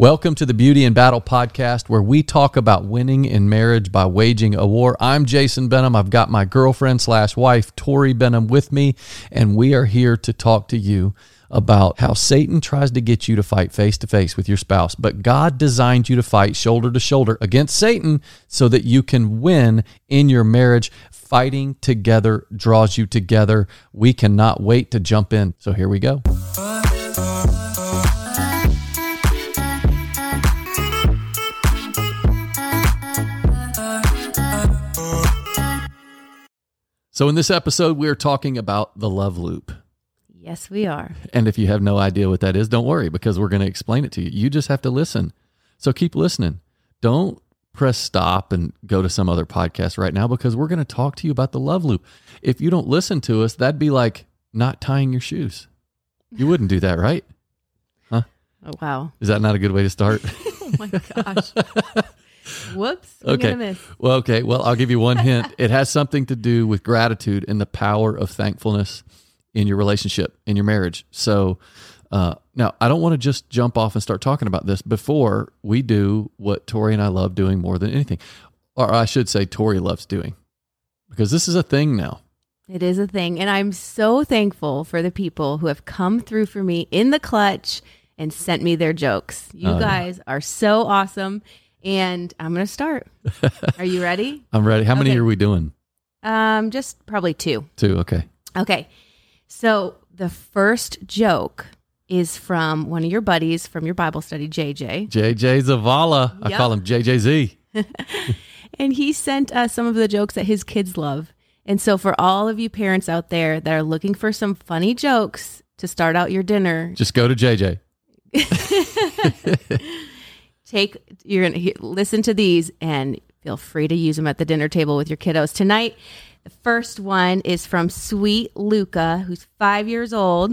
Welcome to the Beauty and Battle podcast, where we talk about winning in marriage by waging a war. I'm Jason Benham. I've got my girlfriend slash wife, Tori Benham, with me, and we are here to talk to you about how Satan tries to get you to fight face to face with your spouse, but God designed you to fight shoulder to shoulder against Satan so that you can win in your marriage. Fighting together draws you together. We cannot wait to jump in. So here we go. So, in this episode, we are talking about the love loop. Yes, we are. And if you have no idea what that is, don't worry because we're going to explain it to you. You just have to listen. So, keep listening. Don't press stop and go to some other podcast right now because we're going to talk to you about the love loop. If you don't listen to us, that'd be like not tying your shoes. You wouldn't do that, right? Huh? Oh, wow. Is that not a good way to start? oh, my gosh. Whoops. Okay. Well, okay. Well, I'll give you one hint. it has something to do with gratitude and the power of thankfulness in your relationship, in your marriage. So, uh, now I don't want to just jump off and start talking about this before we do what Tori and I love doing more than anything, or I should say, Tori loves doing, because this is a thing now. It is a thing, and I'm so thankful for the people who have come through for me in the clutch and sent me their jokes. You oh, guys are so awesome and I'm going to start. Are you ready? I'm ready. How many are we doing? Um, just probably two. Two. Okay. Okay. So the first joke is from one of your buddies from your Bible study, JJ. JJ Zavala. Yep. I call him JJZ. and he sent us some of the jokes that his kids love. And so for all of you parents out there that are looking for some funny jokes to start out your dinner, just go to JJ. take you're going to listen to these and feel free to use them at the dinner table with your kiddos tonight. The first one is from Sweet Luca, who's five years old.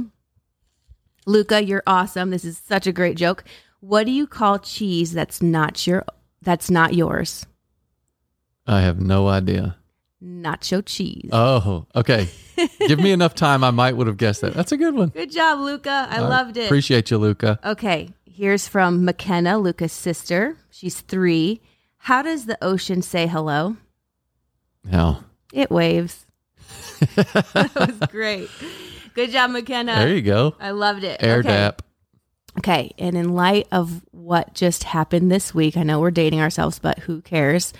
Luca, you're awesome. This is such a great joke. What do you call cheese that's not your that's not yours? I have no idea. Nacho cheese. Oh, okay. Give me enough time. I might would have guessed that. That's a good one. Good job, Luca. I loved it. Appreciate you, Luca. Okay. Here's from McKenna, Luca's sister. She's three. How does the ocean say hello? How? It waves. that was great. Good job, McKenna. There you go. I loved it. Air okay. dap. Okay. And in light of what just happened this week, I know we're dating ourselves, but who cares?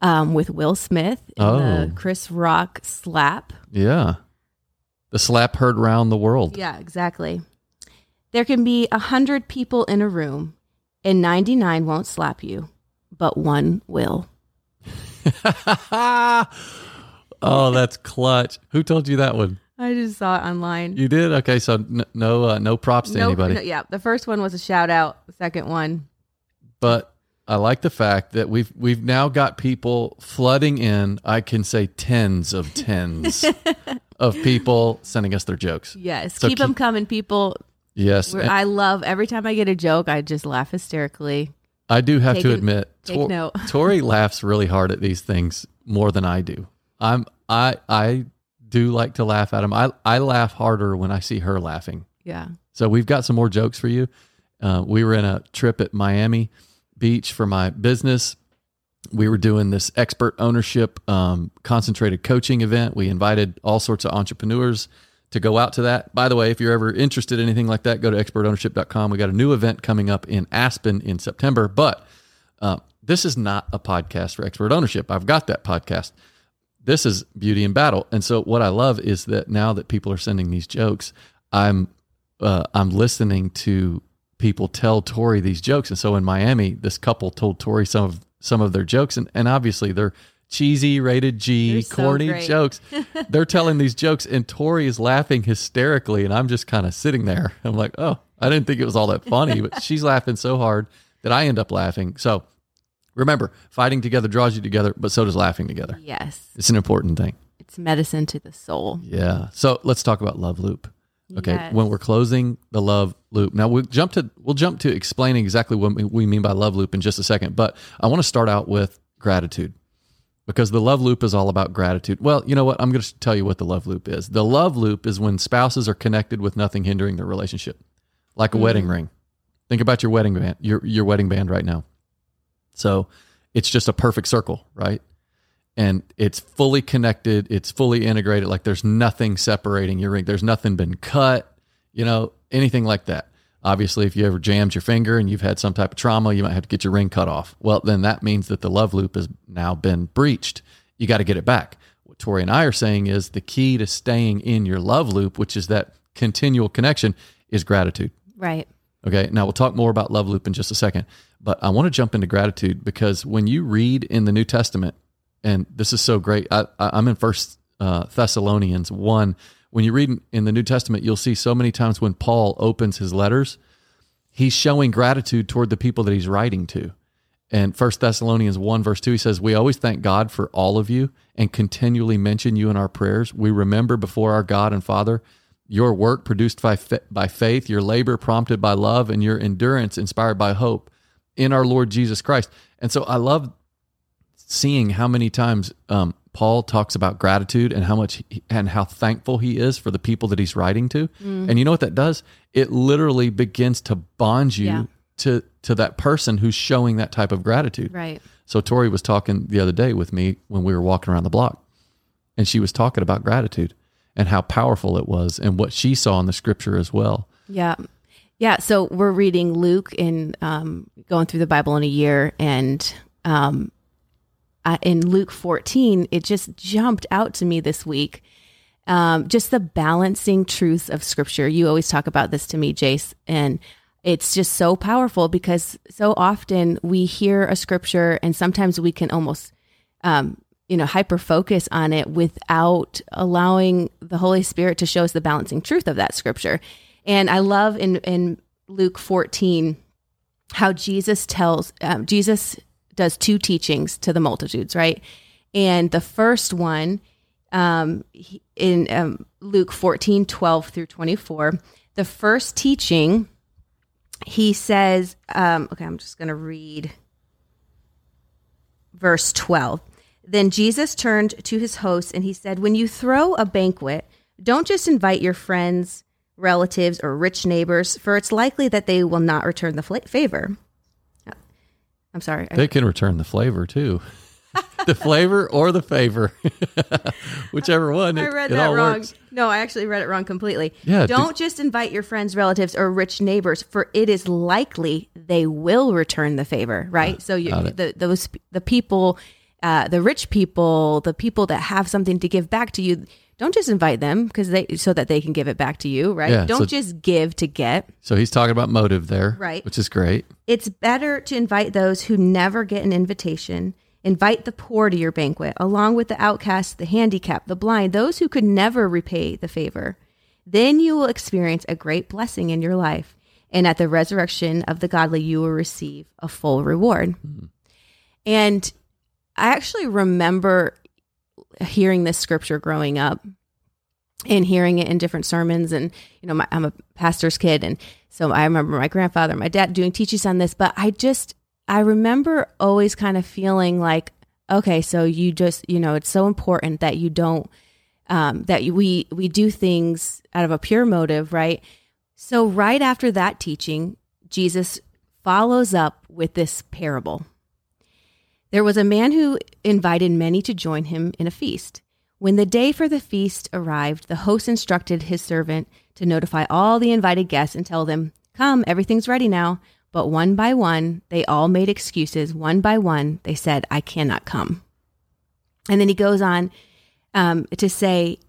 Um, with Will Smith oh. the Chris Rock slap. Yeah. The slap heard round the world. Yeah, exactly. There can be a hundred people in a room, and 99 won't slap you, but one will. oh, that's clutch. Who told you that one? I just saw it online. You did? Okay, so n- no uh, no props to anybody. No, yeah, the first one was a shout out. The second one. But I like the fact that we've we've now got people flooding in. I can say tens of tens of people sending us their jokes. Yes, so keep, keep them coming, people. Yes. I love every time I get a joke, I just laugh hysterically. I do have take to admit, Tor- note. Tori laughs really hard at these things more than I do. I'm I I do like to laugh at them. I I laugh harder when I see her laughing. Yeah. So we've got some more jokes for you. Uh, we were in a trip at Miami Beach for my business. We were doing this expert ownership um, concentrated coaching event. We invited all sorts of entrepreneurs to go out to that. By the way, if you're ever interested in anything like that, go to expertownership.com. We got a new event coming up in Aspen in September, but uh, this is not a podcast for expert ownership. I've got that podcast. This is Beauty and Battle. And so what I love is that now that people are sending these jokes, I'm uh, I'm listening to people tell Tori these jokes. And so in Miami, this couple told Tori some of some of their jokes, and, and obviously they're cheesy, rated G, They're corny so jokes. They're telling these jokes, and Tori is laughing hysterically, and I'm just kind of sitting there. I'm like, oh, I didn't think it was all that funny, but she's laughing so hard that I end up laughing. So remember, fighting together draws you together, but so does laughing together. Yes. It's an important thing. It's medicine to the soul. Yeah. So let's talk about love loop. Okay, yes. when we're closing the love loop. Now we'll jump to we'll jump to explaining exactly what we mean by love loop in just a second, but I want to start out with gratitude because the love loop is all about gratitude. Well, you know what? I'm going to tell you what the love loop is. The love loop is when spouses are connected with nothing hindering their relationship, like a mm. wedding ring. Think Think about your wedding band, your your wedding band right now. So it's just a perfect circle, right? And it's fully connected, it's fully integrated. Like there's nothing separating your ring. There's nothing been cut, you know, anything like that. Obviously, if you ever jammed your finger and you've had some type of trauma, you might have to get your ring cut off. Well, then that means that the love loop has now been breached. You got to get it back. What Tori and I are saying is the key to staying in your love loop, which is that continual connection, is gratitude. Right. Okay. Now we'll talk more about love loop in just a second, but I want to jump into gratitude because when you read in the New Testament, and this is so great, I, am in First uh, Thessalonians one. When you read in the New Testament, you'll see so many times when Paul opens his letters, he's showing gratitude toward the people that he's writing to. And First Thessalonians 1, verse 2, he says, We always thank God for all of you and continually mention you in our prayers. We remember before our God and Father your work produced by, by faith, your labor prompted by love, and your endurance inspired by hope in our Lord Jesus Christ. And so I love seeing how many times um, Paul talks about gratitude and how much he, and how thankful he is for the people that he's writing to. Mm. And you know what that does? It literally begins to bond you yeah. to to that person who's showing that type of gratitude. Right. So Tori was talking the other day with me when we were walking around the block, and she was talking about gratitude and how powerful it was and what she saw in the scripture as well. Yeah. Yeah. So we're reading Luke and um, going through the Bible in a year. And um, I, in Luke 14, it just jumped out to me this week. Um, just the balancing truth of scripture. You always talk about this to me, Jace. And it's just so powerful because so often we hear a scripture and sometimes we can almost um, you know hyper focus on it without allowing the holy spirit to show us the balancing truth of that scripture and i love in in luke 14 how jesus tells um, jesus does two teachings to the multitudes right and the first one um, in um, luke 14 12 through 24 the first teaching he says um, okay i'm just going to read verse 12 then Jesus turned to his hosts and he said, When you throw a banquet, don't just invite your friends, relatives, or rich neighbors, for it's likely that they will not return the favor. I'm sorry. They can return the flavor too. the flavor or the favor, whichever one. I read it, that wrong. Works. No, I actually read it wrong completely. Yeah. Don't just invite your friends, relatives, or rich neighbors, for it is likely they will return the favor. Right. Uh, so you, the those the people uh, the rich people, the people that have something to give back to you, don't just invite them because they so that they can give it back to you, right? Yeah, don't so, just give to get. So he's talking about motive there, right? Which is great. It's better to invite those who never get an invitation. Invite the poor to your banquet, along with the outcast, the handicapped, the blind, those who could never repay the favor. Then you will experience a great blessing in your life, and at the resurrection of the godly, you will receive a full reward. Mm. And I actually remember hearing this scripture growing up and hearing it in different sermons. And, you know, my, I'm a pastor's kid. And so I remember my grandfather, my dad doing teachings on this. But I just, I remember always kind of feeling like, okay, so you just, you know, it's so important that you don't, um, that we, we do things out of a pure motive, right? So right after that teaching, Jesus follows up with this parable there was a man who invited many to join him in a feast. When the day for the feast arrived, the host instructed his servant to notify all the invited guests and tell them, Come, everything's ready now. But one by one, they all made excuses. One by one, they said, I cannot come. And then he goes on um, to say,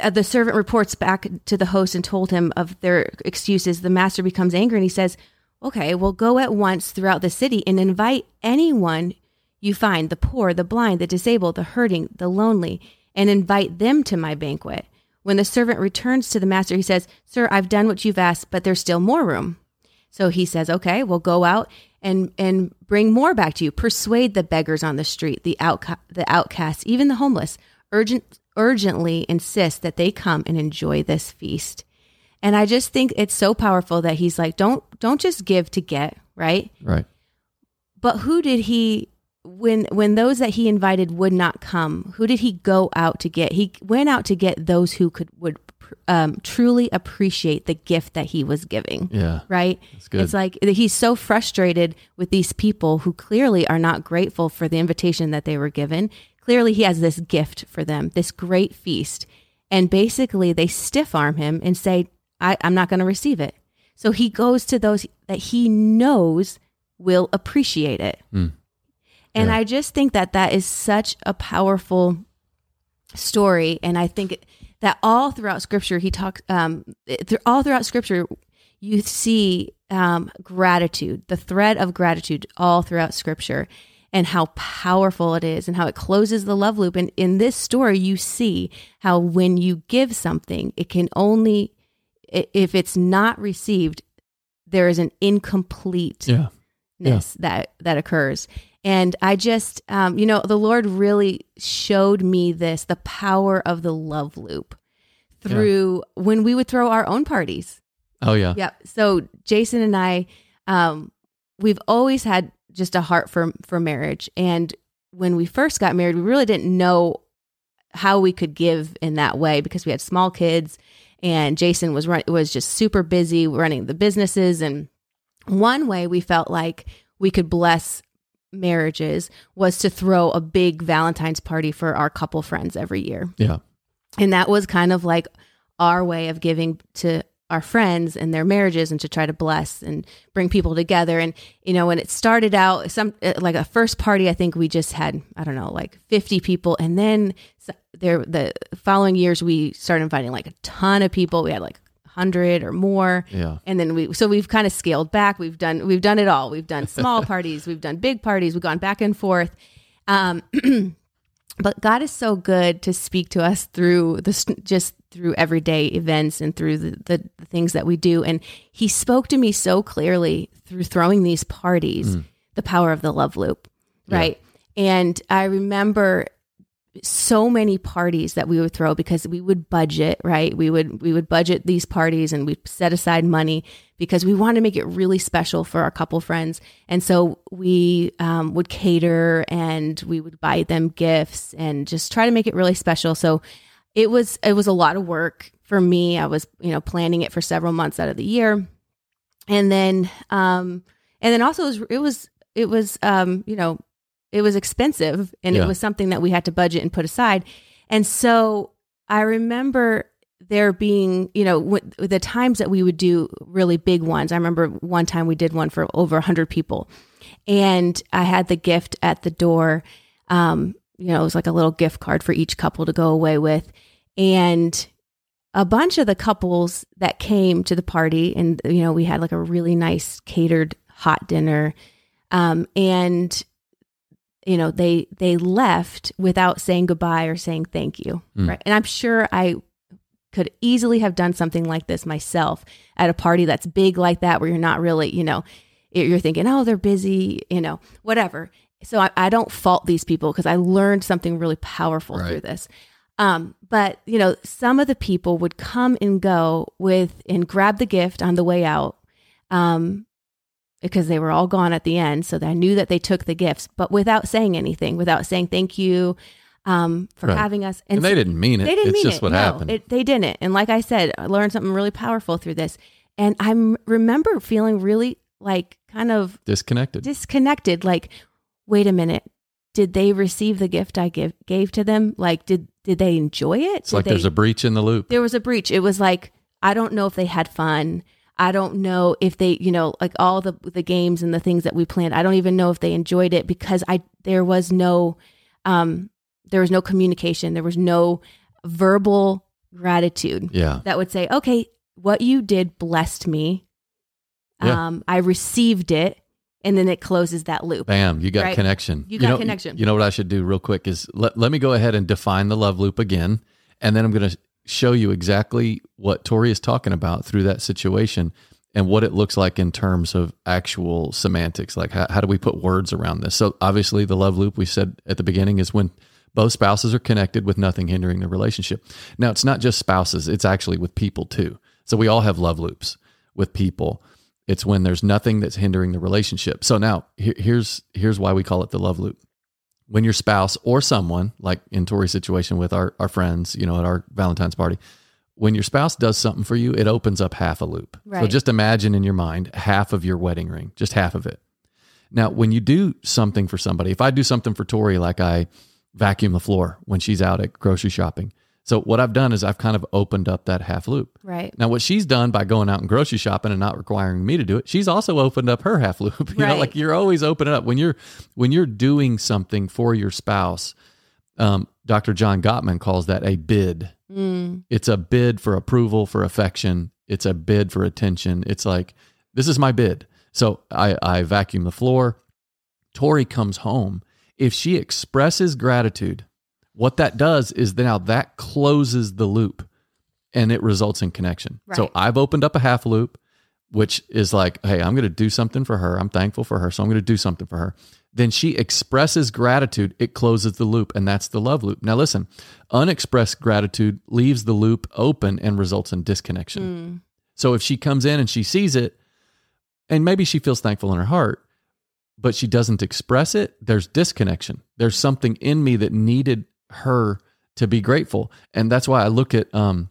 uh, the servant reports back to the host and told him of their excuses. The master becomes angry and he says, Okay, well, go at once throughout the city and invite anyone you find the poor, the blind, the disabled, the hurting, the lonely, and invite them to my banquet. When the servant returns to the master, he says, Sir, I've done what you've asked, but there's still more room. So he says, Okay, well, go out and, and bring more back to you. Persuade the beggars on the street, the, outca- the outcasts, even the homeless. Urgent, urgently insist that they come and enjoy this feast. And I just think it's so powerful that he's like, don't don't just give to get, right? Right. But who did he when when those that he invited would not come, who did he go out to get? He went out to get those who could would um, truly appreciate the gift that he was giving. Yeah. Right? It's like he's so frustrated with these people who clearly are not grateful for the invitation that they were given. Clearly, he has this gift for them, this great feast. And basically, they stiff arm him and say, I, I'm not going to receive it. So he goes to those that he knows will appreciate it. Mm. And Yeah. I just think that that is such a powerful story. And I think that all throughout scripture, he talks, um, th- all throughout scripture, you see um, gratitude, the thread of gratitude all throughout scripture and how powerful it is and how it closes the love loop. And in this story, you see how when you give something, it can only, if it's not received, there is an incomplete Yeah. ness that that occurs and i just um, you know the lord really showed me this the power of the love loop through when we would throw our own parties Oh yeah. Yep. So Jason and I, um, we've always had just a heart for for marriage, and when we first got married, we really didn't know how we could give in that way because we had small kids, and Jason was run- was just super busy running the businesses, and one way we felt like we could bless marriages was to throw a big Valentine's party for our couple friends every year. Yeah. And that was kind of like our way of giving to our friends and their marriages and to try to bless and bring people together. And, you know, when it started out, some uh, like a first party, I think we just had, I don't know, like 50 people. And then there, the following years, we started inviting like a ton of people. We had like 100 or more Yeah. and then we so we've kind of scaled back we've done we've done it all we've done small parties we've done big parties we've gone back and forth um but god is so good to speak to us through this just through everyday events and through the, the, the things that we do. And he spoke to me so clearly through throwing these parties the power of the love loop right? And i remember so many parties that we would throw because we would budget right? We would we would budget these parties and we set aside money because we wanted to make it really special for our couple friends. And so we um, would cater and we would buy them gifts and just try to make it really special. So it was it was a lot of work for me. I was you know planning it for several months out of the year. And then um and then also it was it was it was um you know it was expensive and Yeah. it was something that we had to budget and put aside. And so i remember there being you know w- the times that we would do really big ones. I remember one time we did one for over 100 people. And i had the gift at the door. Um you know it was like a little gift card for each couple to go away with and a bunch of the couples that came to the party and you know we had like a really nice catered hot dinner um, and you know they they left without saying goodbye or saying thank you Mm. right and i'm sure i could easily have done something like this myself at a party that's big like that where you're not really you know you're thinking oh they're busy you know whatever so i, I don't fault these people because i learned something really powerful Right. through this um, but you know, some of the people would come and go with and grab the gift on the way out, um, because they were all gone at the end. So I knew that they took the gifts, but without saying anything, without saying thank you um, for Right. having us. And, they didn't mean it. They didn't it's mean just it. what No, happened. It, they didn't. And like I said, I learned something really powerful through this. And I remember feeling really like kind of Disconnected. disconnected. Like, wait a minute, did they receive the gift I give gave to them? Like, did did they enjoy it? it's like there's a breach in the loop. there was a breach. It was like I don't know if they had fun. I don't know if they, you know, like all the the games and the things that we planned. I don't even know if they enjoyed it because I there was no um there was no communication. There was no verbal gratitude Yeah. that would say, "Okay, what you did blessed me. Yeah. Um I received it." And then it closes that loop. Bam, you got Right. connection. You got know, connection. You know what I should do real quick is let, let me go ahead and define the love loop again. And then I'm going to show you exactly what Tori is talking about through that situation and what it looks like in terms of actual semantics. Like, how, how do we put words around this? So, obviously, the love loop we said at the beginning is when both spouses are connected with nothing hindering the relationship. Now, it's not just spouses, it's actually with people too. So, we all have love loops with people. It's when there's nothing that's hindering the relationship. So now here, here's here's why we call it the love loop. when your spouse or someone, like in Tori's situation with our, our friends, you know, at our Valentine's party, when your spouse does something for you, it opens up half a loop. So just imagine in your mind half of your wedding ring, just half of it. Now, when you do something for somebody, if I do something for Tori, like I vacuum the floor when she's out at grocery shopping. So what I've done is I've kind of opened up that half loop. Right. Now, what she's done by going out and grocery shopping and not requiring me to do it, she's also opened up her half loop. You know, Right. like you're always opening up when you're when you're doing something for your spouse. Um, Dr. John Gottman calls that a bid. Mm, It's a bid for approval, for affection. It's a bid for attention. It's like this is my bid. So I, I vacuum the floor. Tori comes home. If she expresses gratitude, what that does is now that closes the loop and it results in connection. So I've opened up a half loop, which is like, hey, I'm going to do something for her. I'm thankful for her. So I'm going to do something for her. Then she expresses gratitude. It closes the loop, and that's the love loop. Now, listen, unexpressed gratitude leaves the loop open and results in disconnection. mm, So if she comes in and she sees it, and maybe she feels thankful in her heart, but she doesn't express it, there's disconnection. There's something in me that needed her to be grateful, and that's why I look at um,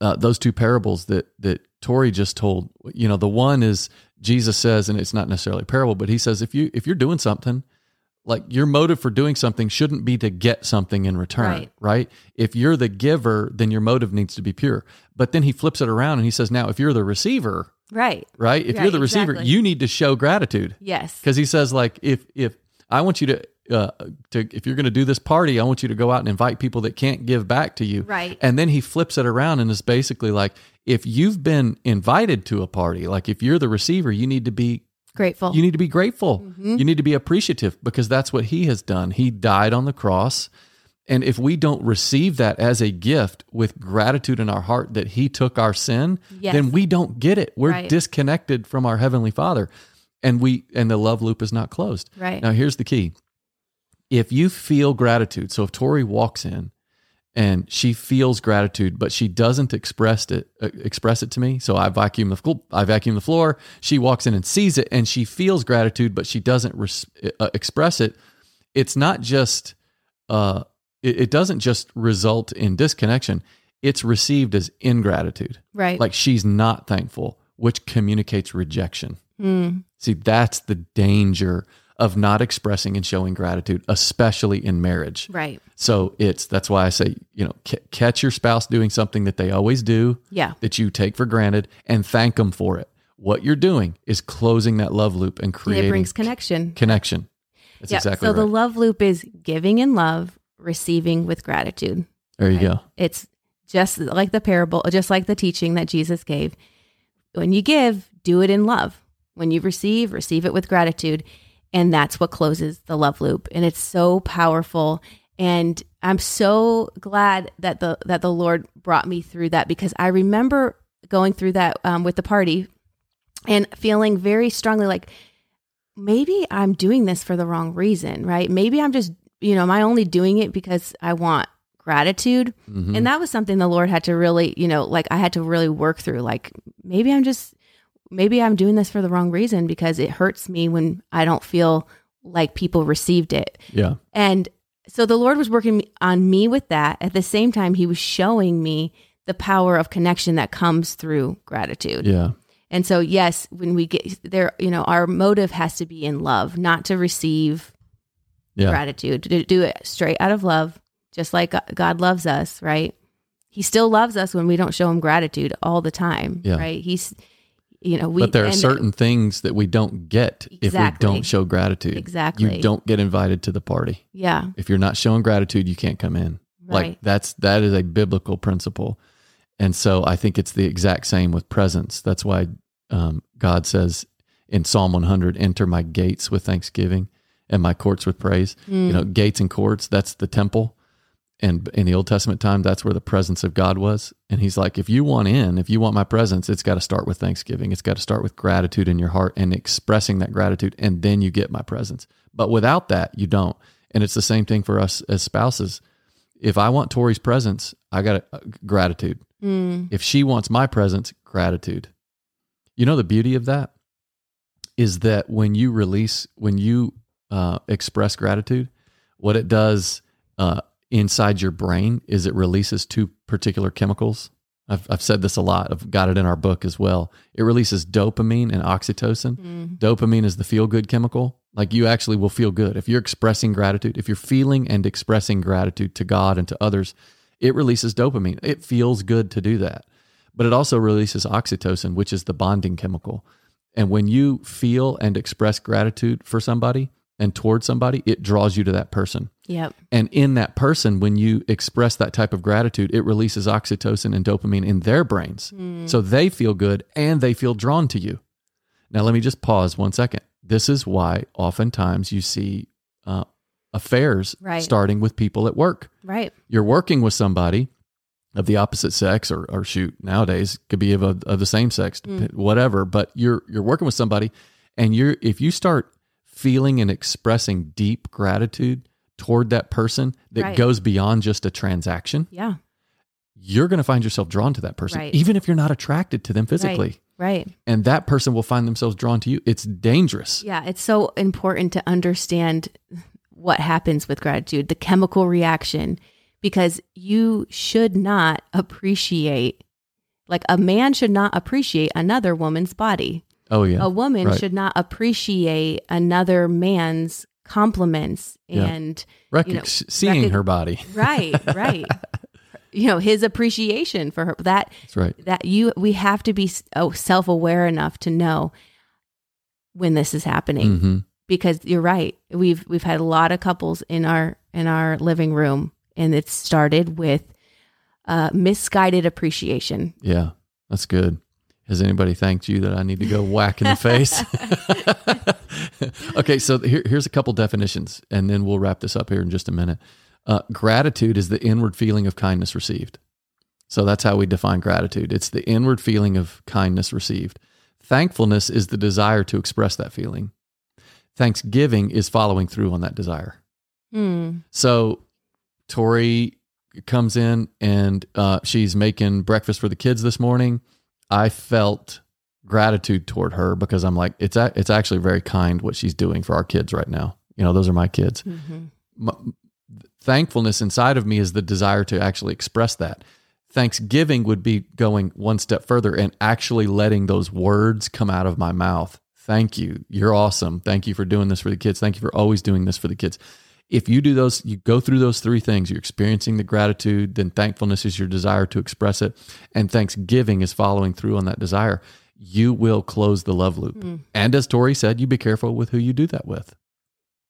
uh, those two parables that that Tori just told. You know, the one is Jesus says, and it's not necessarily a parable, but he says if you if you're doing something, like your motive for doing something shouldn't be to get something in return, Right. right? If you're the giver, then your motive needs to be pure. But then he flips it around and he says, now if you're the receiver, right. right? If Right, you're the receiver, exactly. you need to show gratitude Yes. because he says like if if I want you to uh, to if you're going to do this party, I want you to go out and invite people that can't give back to you. Right. And then he flips it around and is basically like if you've been invited to a party, like if you're the receiver, you need to be Grateful. you need to be grateful. Mm-hmm. You need to be appreciative because that's what he has done. He died on the cross. And if we don't receive that as a gift with gratitude in our heart that he took our sin, Yes. then we don't get it. We're Right. disconnected from our heavenly Father. And we and the love loop is not closed. Right. Now here's the key. If you feel gratitude, so if Tori walks in and she feels gratitude, but she doesn't express it uh, express it to me. So I vacuum the flo- I vacuum the floor. She walks in and sees it, and she feels gratitude, but she doesn't res- uh, express it. It's not just uh, it, it doesn't just result in disconnection. It's received as ingratitude, right. like she's not thankful, which communicates rejection. Mm, See, that's the danger of not expressing and showing gratitude, especially in marriage. right. So it's that's why I say, you know, c- catch your spouse doing something that they always do Yeah. that you take for granted and thank them for it. What you're doing is closing that love loop and And creating it brings connection. connection. That's exactly so right. the love loop is giving in love, receiving with gratitude. there you right? go. It's just like the parable, just like the teaching that Jesus gave. When you give, do it in love. When you receive, receive it with gratitude. And that's what closes the love loop. And it's so powerful. And I'm so glad that the that the Lord brought me through that because I remember going through that um, with the party and feeling very strongly like maybe I'm doing this for the wrong reason, right? Maybe I'm just, you know, am I only doing it because I want gratitude? Mhm. And that was something the Lord had to really, you know, like I had to really work through. Like maybe I'm just, maybe I'm doing this for the wrong reason because it hurts me when I don't feel like people received it. yeah. And so the Lord was working on me with that. At the same time, He was showing me the power of connection that comes through gratitude. Yeah. And so, yes, when we get there, you know, our motive has to be in love, not to receive Yeah. gratitude, to do it straight out of love, just like God loves us, right? He still loves us when we don't show him gratitude all the time, Yeah. right? He's, you know, we, but there are certain things that we don't get if we don't show gratitude. Exactly. You don't get invited to the party. yeah, If you're not showing gratitude, you can't come in. Like that's that is a biblical principle. And so I think it's the exact same with presence. That's why um, God says in Psalm 100, enter my gates with thanksgiving and my courts with praise. Mm. You know, gates and courts, that's the temple. And in the Old Testament time, that's where the presence of God was. And he's like, if you want in, if you want my presence, it's got to start with thanksgiving. It's got to start with gratitude in your heart and expressing that gratitude. And then you get my presence. But without that, you don't. And it's the same thing for us as spouses. If I want Tori's presence, I got uh, gratitude. Mm. If she wants my presence, gratitude. You know, the beauty of that is that when you release, when you uh, express gratitude, what it does uh, inside your brain is it releases two particular chemicals. I've, I've said this a lot. I've got it in our book as well. It releases dopamine and oxytocin. Mm. Dopamine is the feel good chemical. Like you actually will feel good. If you're expressing gratitude, if you're feeling and expressing gratitude to God and to others, it releases dopamine. It feels good to do that. But it also releases oxytocin, which is the bonding chemical. And when you feel and express gratitude for somebody and towards somebody, it draws you to that person. Yep. And in that person, when you express that type of gratitude, it releases oxytocin and dopamine in their brains. So they feel good and they feel drawn to you. Now, let me just pause one second. This is why oftentimes you see uh, affairs Right. starting with people at work. Right. You're working with somebody of the opposite sex, or, or shoot, nowadays could be of, a, of the same sex, Mm. whatever. But you're you're working with somebody, and you're if you start feeling and expressing deep gratitude toward that person that Right. goes beyond just a transaction, Yeah. you're going to find yourself drawn to that person, Right. even if you're not attracted to them physically. Right. And that person will find themselves drawn to you. It's dangerous. Yeah. It's so important to understand what happens with gratitude, the chemical reaction, because you should not appreciate, like a man should not appreciate another woman's body. Oh yeah, A woman right. should not appreciate another man's compliments Yeah. and you know, seeing her body. right, right. you know, his appreciation for her. That That's right. that you we have to be oh, self-aware enough to know when this is happening hmm because you're right we've we've had a lot of couples in our in our living room and it started with uh misguided appreciation Yeah, that's good. Has anybody thanked you that I need to go whack in the face? okay, so here, here's a couple definitions, and then we'll wrap this up here in just a minute. Uh, gratitude is the inward feeling of kindness received. So that's how we define gratitude. It's the inward feeling of kindness received. Thankfulness is the desire to express that feeling. Thanksgiving is following through on that desire. hmm. So Tori comes in and uh, she's making breakfast for the kids this morning. I felt gratitude toward her because I'm like, it's a, it's actually very kind what she's doing for our kids right now. You know, those are my kids. Mhm. M- thankfulness inside of me is the desire to actually express that. Thanksgiving would be going one step further and actually letting those words come out of my mouth. Thank you. You're awesome. Thank you for doing this for the kids. Thank you for always doing this for the kids. If you do those, you go through those three things. You're experiencing the gratitude, then thankfulness is your desire to express it, and thanksgiving is following through on that desire. You will close the love loop. Mm. And as Tori said, you be careful with who you do that with.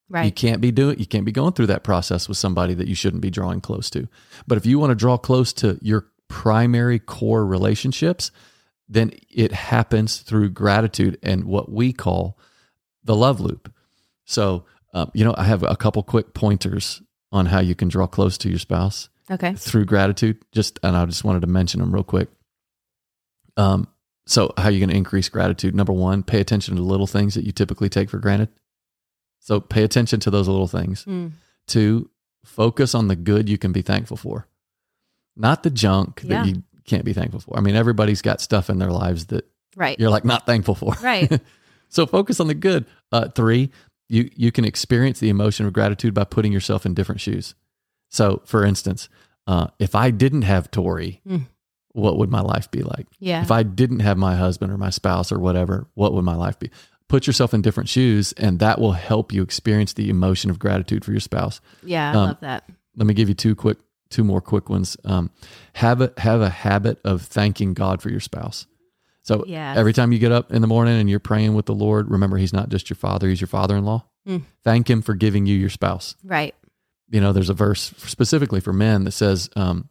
Right. You can't be doing you can't be going through that process with somebody that you shouldn't be drawing close to. But if you want to draw close to your primary core relationships, then it happens through gratitude and what we call the love loop. So, um, you know, I have a couple quick pointers on how you can draw close to your spouse okay through gratitude. Just and I just wanted to mention them real quick. Um, so how you going to increase gratitude? Number one, pay attention to the little things that you typically take for granted. So pay attention to those little things. Mm. Two, focus on the good you can be thankful for, not the junk Yeah. that you can't be thankful for. I mean, everybody's got stuff in their lives that right you're like not thankful for. right So focus on the good. Uh, three, you you can experience the emotion of gratitude by putting yourself in different shoes. So, for instance, uh, if I didn't have Tori, Mm. what would my life be like? yeah If I didn't have my husband or my spouse or whatever, what would my life be? Put yourself in different shoes, and that will help you experience the emotion of gratitude for your spouse. yeah i um, love that Let me give you two quick, two more quick ones. Um, have a have a habit of thanking God for your spouse. So Yes. every time you get up in the morning and you're praying with the Lord, remember He's not just your father; He's your father-in-law. Mm. Thank Him for giving you your spouse. right You know, there's a verse specifically for men that says, um,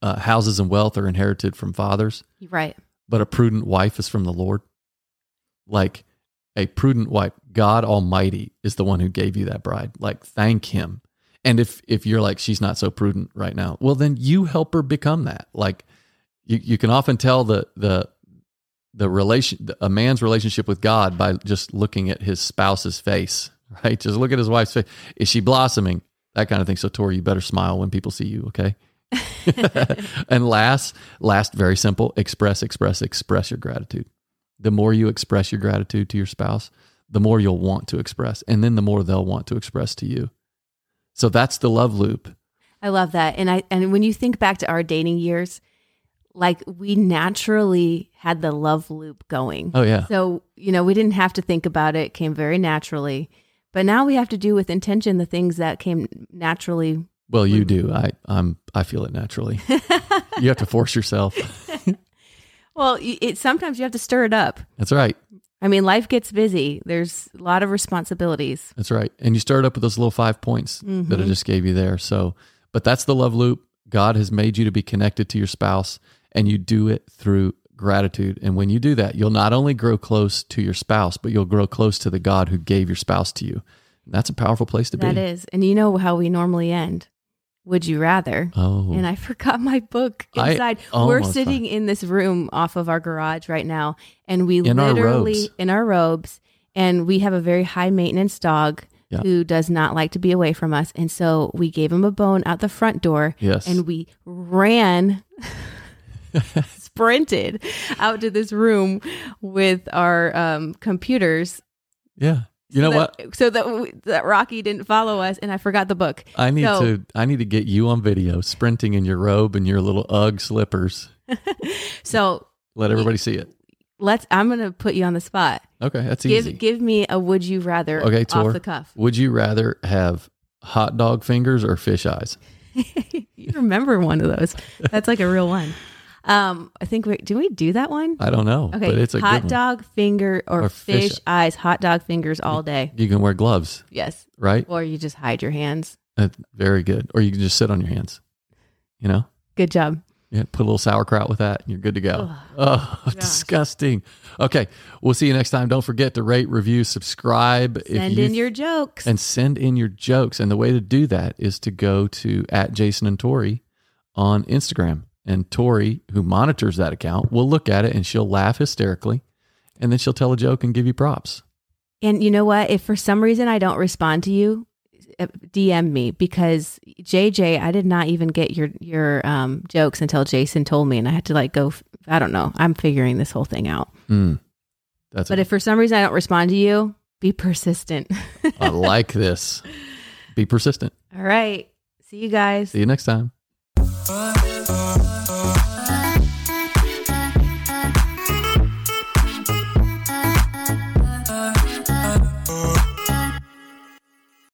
uh, "Houses and wealth are inherited from fathers, right but a prudent wife is from the Lord." Like a prudent wife, God Almighty is the one who gave you that bride. Like, thank Him. And if if you're like she's not so prudent right now, well, then you help her become that. Like, you you can often tell the the the relation a man's relationship with God by just looking at his spouse's face, right? Just look at his wife's face. Is she blossoming? That kind of thing. So Tori, you better smile when people see you, okay? and last, last, very simple, express, express, express your gratitude. The more you express your gratitude to your spouse, the more you'll want to express. And then the more they'll want to express to you. So that's the love loop. I love that. And I and when you think back to our dating years, like we naturally had the love loop going. Oh yeah. So, you know, we didn't have to think about it, it came very naturally. But now we have to do with intention the things that came naturally. Well, you do. I I'm I feel it naturally. you have to force yourself. Well, it sometimes you have to stir it up. That's right. I mean, life gets busy. There's a lot of responsibilities. That's right. And you start up with those little five points that I mm-hmm. just gave you there. So, but that's the love loop. God has made you to be connected to your spouse, and you do it through gratitude. And when you do that, you'll not only grow close to your spouse, but you'll grow close to the God who gave your spouse to you. And that's a powerful place to That be. That is. And you know how we normally end. Would you rather? Oh, And I forgot my book I inside. We're almost sitting in this room off of our garage right now, and we In literally robes. in our robes, and we have a very high maintenance dog Yeah. who does not like to be away from us, and so we gave him a bone out the front door, yes. and we ran. sprinted out to this room with our um, computers yeah. You know so what? so that that Rocky didn't follow us and I forgot the book. I need So- to I need to get you on video sprinting in your robe and your little UGG slippers. So Let everybody see it. let's I'm going to put you on the spot. Okay, that's Give easy. give me a would you rather Okay, off the cuff. Would you rather have hot dog fingers or fish eyes? you remember one of those. That's like a real one. Um I think we do we do that one? I don't know, Okay. but it's a hot good one. dog finger or, Or fish- fish, eyes, hot dog fingers all day. You can wear gloves, Yes. right? Or you just hide your hands. That's very good. Or you can just sit on your hands. You know, Good job. yeah, put a little sauerkraut with that, and you're good to go. Oh, disgusting. Okay, we'll see you next time. Don't forget to rate, review, subscribe. Send you in your jokes. and send in your jokes. And the way to do that is to go to at Jason and Tori on Instagram. And Tori, who monitors that account, will look at it and she'll laugh hysterically. And then she'll tell a joke and give you props. And you know what? If for some reason I don't respond to you, uh, DM me because JJ, I did not even get your your um, jokes until Jason told me, and I had to like go. I don't know. I'm figuring this whole thing out. Mm, that's But if for some reason I don't respond to you, be persistent. I like this. Be persistent. All right. See you guys. See you next time.